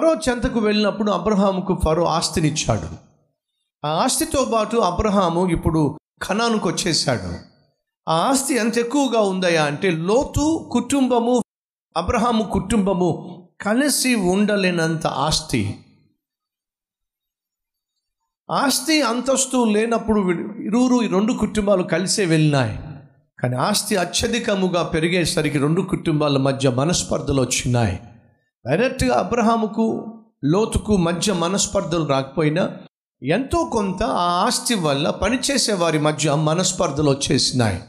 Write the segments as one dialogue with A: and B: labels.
A: ఫరో చెంతకు వెళ్ళినప్పుడు అబ్రహాముకు ఫరో ఆస్తినిచ్చాడు. ఆ ఆస్తితో పాటు అబ్రహాము ఇప్పుడు ఖనానుకు వచ్చేసాడు ఆ ఆస్తి ఎంత ఎక్కువగా ఉందయా అంటే లోతు కుటుంబము అబ్రహాము కుటుంబము కలిసి ఉండలేనంత ఆస్తి. ఆస్తి అంతస్తు లేనప్పుడు ఇరువురు రెండు కుటుంబాలు కలిసే వెళ్ళినాయి. కానీ ఆస్తి అత్యధికముగా పెరిగేసరికి రెండు కుటుంబాల మధ్య మనస్పర్ధలు వచ్చినాయి. డైరెక్ట్గా అబ్రహాముకు లోతుకు మధ్య మనస్పర్ధలు రాకపోయినా ఎంతో కొంత ఆ ఆస్తి వల్ల పనిచేసే వారి మధ్య మనస్పర్ధలు వచ్చేసినాయి.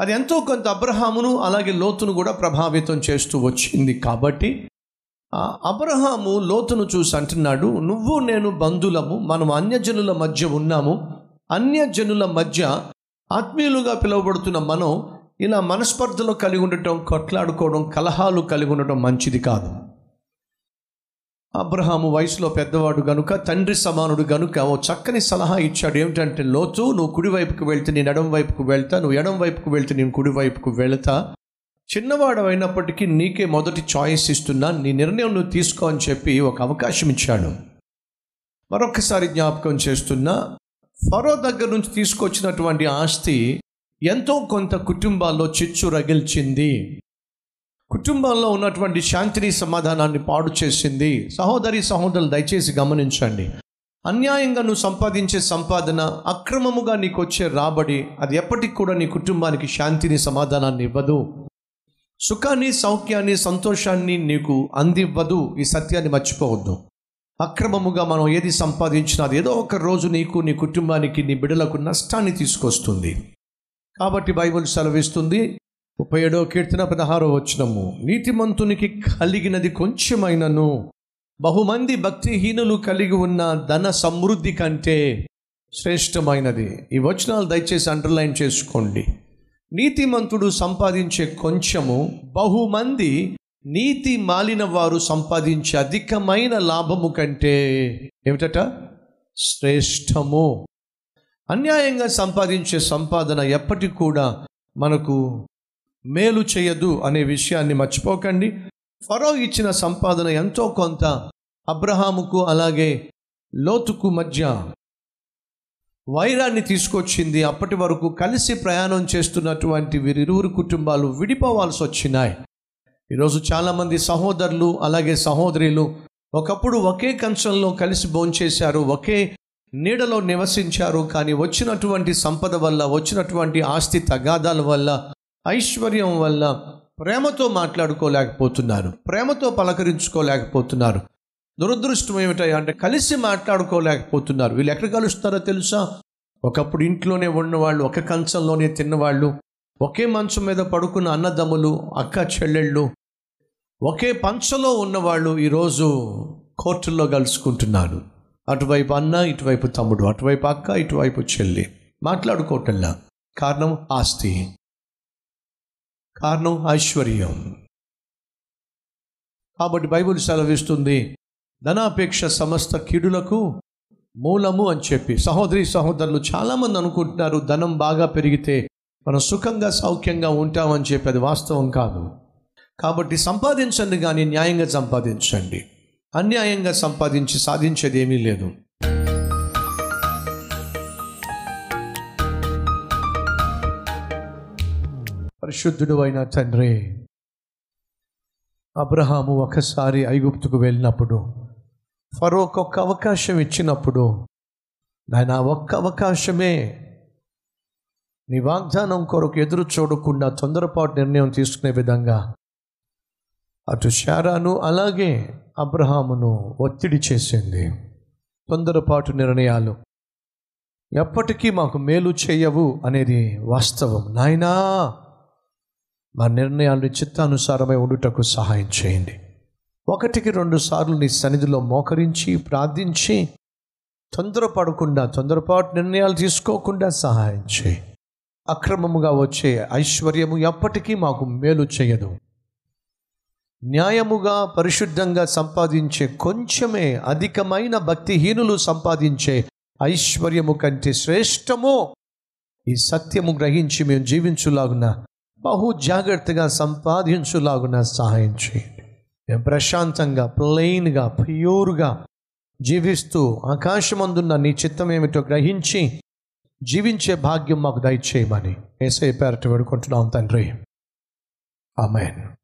A: అది ఎంతో కొంత అబ్రహామును అలాగే లోతును కూడా ప్రభావితం చేస్తూ వచ్చింది. కాబట్టి ఆ అబ్రహాము లోతును చూసి అంటున్నాడు నువ్వు నేను బంధులము మనం అన్యజనుల మధ్య ఉన్నాము. అన్యజనుల మధ్య ఆత్మీయులుగా పిలువబడుతున్న మనం ఇలా మనస్పర్ధలో కలిగి ఉండటం కొట్లాడుకోవడం కలహాలు కలిగి ఉండటం మంచిది కాదు. అబ్రహాము వయసులో పెద్దవాడు గనుక తండ్రి సమానుడు గనుక ఓ చక్కని సలహా ఇచ్చాడు. ఏమిటంటే లోతు నువ్వు కుడివైపుకు వెళ్తే నేను ఎడం వైపుకు వెళ్తా నువ్వు ఎడం వైపుకు వెళ్తే నేను కుడివైపుకు వెళతా వెళ్తా. చిన్నవాడు అయినప్పటికీ నీకే మొదటి చాయిస్ ఇస్తున్నా నీ నిర్ణయం నువ్వు తీసుకో అని చెప్పి ఒక అవకాశం ఇచ్చాడు. మరొకసారి జ్ఞాపకం చేస్తున్నా ఫరో దగ్గర నుంచి తీసుకొచ్చినటువంటి ఆస్తి ఎంతో కొంత కుటుంబాల్లో చిచ్చు రగిల్చింది. కుటుంబంలో ఉన్నటువంటి శాంతిని సమాధానాన్ని పాడు చేసింది. సహోదరి సహోదరులు దయచేసి గమనించండి. అన్యాయంగా నువ్వు సంపాదించే సంపాదన అక్రమముగా నీకు వచ్చే రాబడి అది ఎప్పటికి కూడా నీ కుటుంబానికి శాంతిని సమాధానాన్ని ఇవ్వదు. సుఖాన్ని సౌఖ్యాన్ని సంతోషాన్ని నీకు అందివ్వదు. ఈ సత్యాన్ని మర్చిపోవద్దు. అక్రమముగా మనం ఏది సంపాదించినా అది ఏదో ఒక రోజు నీకు నీ కుటుంబానికి నీ బిడ్డలకు నష్టాన్ని తీసుకొస్తుంది. కాబట్టి బైబిల్ సెలవిస్తుంది ముప్పై ఏడో కీర్తన పదహారో వచనము. నీతిమంతునికి కలిగినది కొంచెమైనను బహుమంది భక్తిహీనులు కలిగి ఉన్న ధన సమృద్ధి కంటే శ్రేష్టమైనది. ఈ వచనాలు దయచేసి అండర్లైన్ చేసుకోండి. నీతిమంతుడు సంపాదించే కొంచెము బహుమంది నీతి మాలిన వారు సంపాదించే అధికమైన లాభము కంటే ఏమిటట? శ్రేష్టము. అన్యాయంగా సంపాదించే సంపాదన ఎప్పటికి కూడా మనకు మేలు చేయదు అనే విషయాన్ని మర్చిపోకండి. ఫరో ఇచ్చిన సంపాదన ఎంతో కొంత అబ్రహాముకు అలాగే లోతుకు మధ్య వైరాన్ని తీసుకొచ్చింది. అప్పటి వరకు కలిసి ప్రయాణం చేస్తున్నటువంటి వీరిరువురు కుటుంబాలు విడిపోవాల్సి వచ్చినాయి. ఈరోజు చాలామంది సహోదరులు అలాగే సహోదరులు ఒకప్పుడు ఒకే కంచంలో కలిసి భోంచేశారు ఒకే నీడలో నివసించారు. కానీ వచ్చినటువంటి సంపద వల్ల వచ్చినటువంటి ఆస్తి తగాదాల వల్ల ఐశ్వర్యం వల్ల ప్రేమతో మాట్లాడుకోలేకపోతున్నారు. ప్రేమతో పలకరించుకోలేకపోతున్నారు. దురదృష్టం ఏమిటయ్యా అంటే కలిసి మాట్లాడుకోలేకపోతున్నారు. వీళ్ళు ఎక్కడ కలుస్తారో తెలుసా? ఒకప్పుడు ఇంట్లోనే ఉన్నవాళ్ళు ఒక కంచంలోనే తిన్నవాళ్ళు ఒకే మంచం మీద పడుకున్న అన్నదమ్ములు అక్క చెల్లెళ్ళు ఒకే పంచలో ఉన్నవాళ్ళు ఈరోజు కోర్టుల్లో కలుసుకుంటున్నారు. అటువైపు అన్న ఇటువైపు తమ్ముడు అటువైపు అక్క ఇటువైపు చెల్లి. మాట్లాడుకోవటంలా. కారణం ఆస్తి. కారణం ఐశ్వర్యం. కాబట్టి బైబిల్ సెలవిస్తుంది ధనాపేక్ష సమస్త కీడులకు మూలము అని చెప్పి. సహోదరి సహోదరులు చాలామంది అనుకుంటున్నారు ధనం బాగా పెరిగితే మనం సుఖంగా సౌఖ్యంగా ఉంటామని చెప్పి. అది వాస్తవం కాదు. కాబట్టి సంపాదించండి కానీ న్యాయంగా సంపాదించండి. అన్యాయంగా సంపాదించి సాధించేది ఏమీ లేదు. పరిశుద్ధుడు అయిన తండ్రి అబ్రహాము ఒకసారి ఐగుప్తుకు వెళ్ళినప్పుడు ఫరోక్ ఒక్క అవకాశం ఇచ్చినప్పుడు నాయన ఒక్క అవకాశమే నీ వాగ్దానం కొరకు ఎదురు చూడకుండా తొందరపాటు నిర్ణయం తీసుకునే విధంగా అటు శారాను అలాగే అబ్రహామును ఒత్తిడి చేసింది. తొందరపాటు నిర్ణయాలు ఎప్పటికీ మాకు మేలు చేయవు అనేది వాస్తవం. నాయనా మా నిర్ణయాలు చిత్తానుసారమై ఉండుటకు సహాయం చేయండి. ఒకటికి రెండు సార్లు నీ సన్నిధిలో మోకరించి ప్రార్థించి తొందరపడకుండా తొందరపాటు నిర్ణయాలు తీసుకోకుండా సహాయం చేయి. అక్రమముగా వచ్చే ఐశ్వర్యము ఎప్పటికీ మాకు మేలు చేయదు. న్యాయముగా పరిశుద్ధంగా సంపాదించే కొంచెమే అధికమైన భక్తిహీనులు సంపాదించే ఐశ్వర్యము కంటే శ్రేష్టము ఈ సత్యము గ్రహించి మేము జీవించులాగున బహు జాగ్రత్తగా సంపాదించులాగున సహాయం చేయండి. మేము ప్రశాంతంగా ప్లెయిన్గా ప్యూర్గా జీవిస్తూ ఆకాశమందున్న నీ చిత్తం ఏమిటో గ్రహించి జీవించే భాగ్యం మాకు దయచేయమని ఏసై పేరట వేడుకుంటున్నాం తండ్రి. ఆమెన్.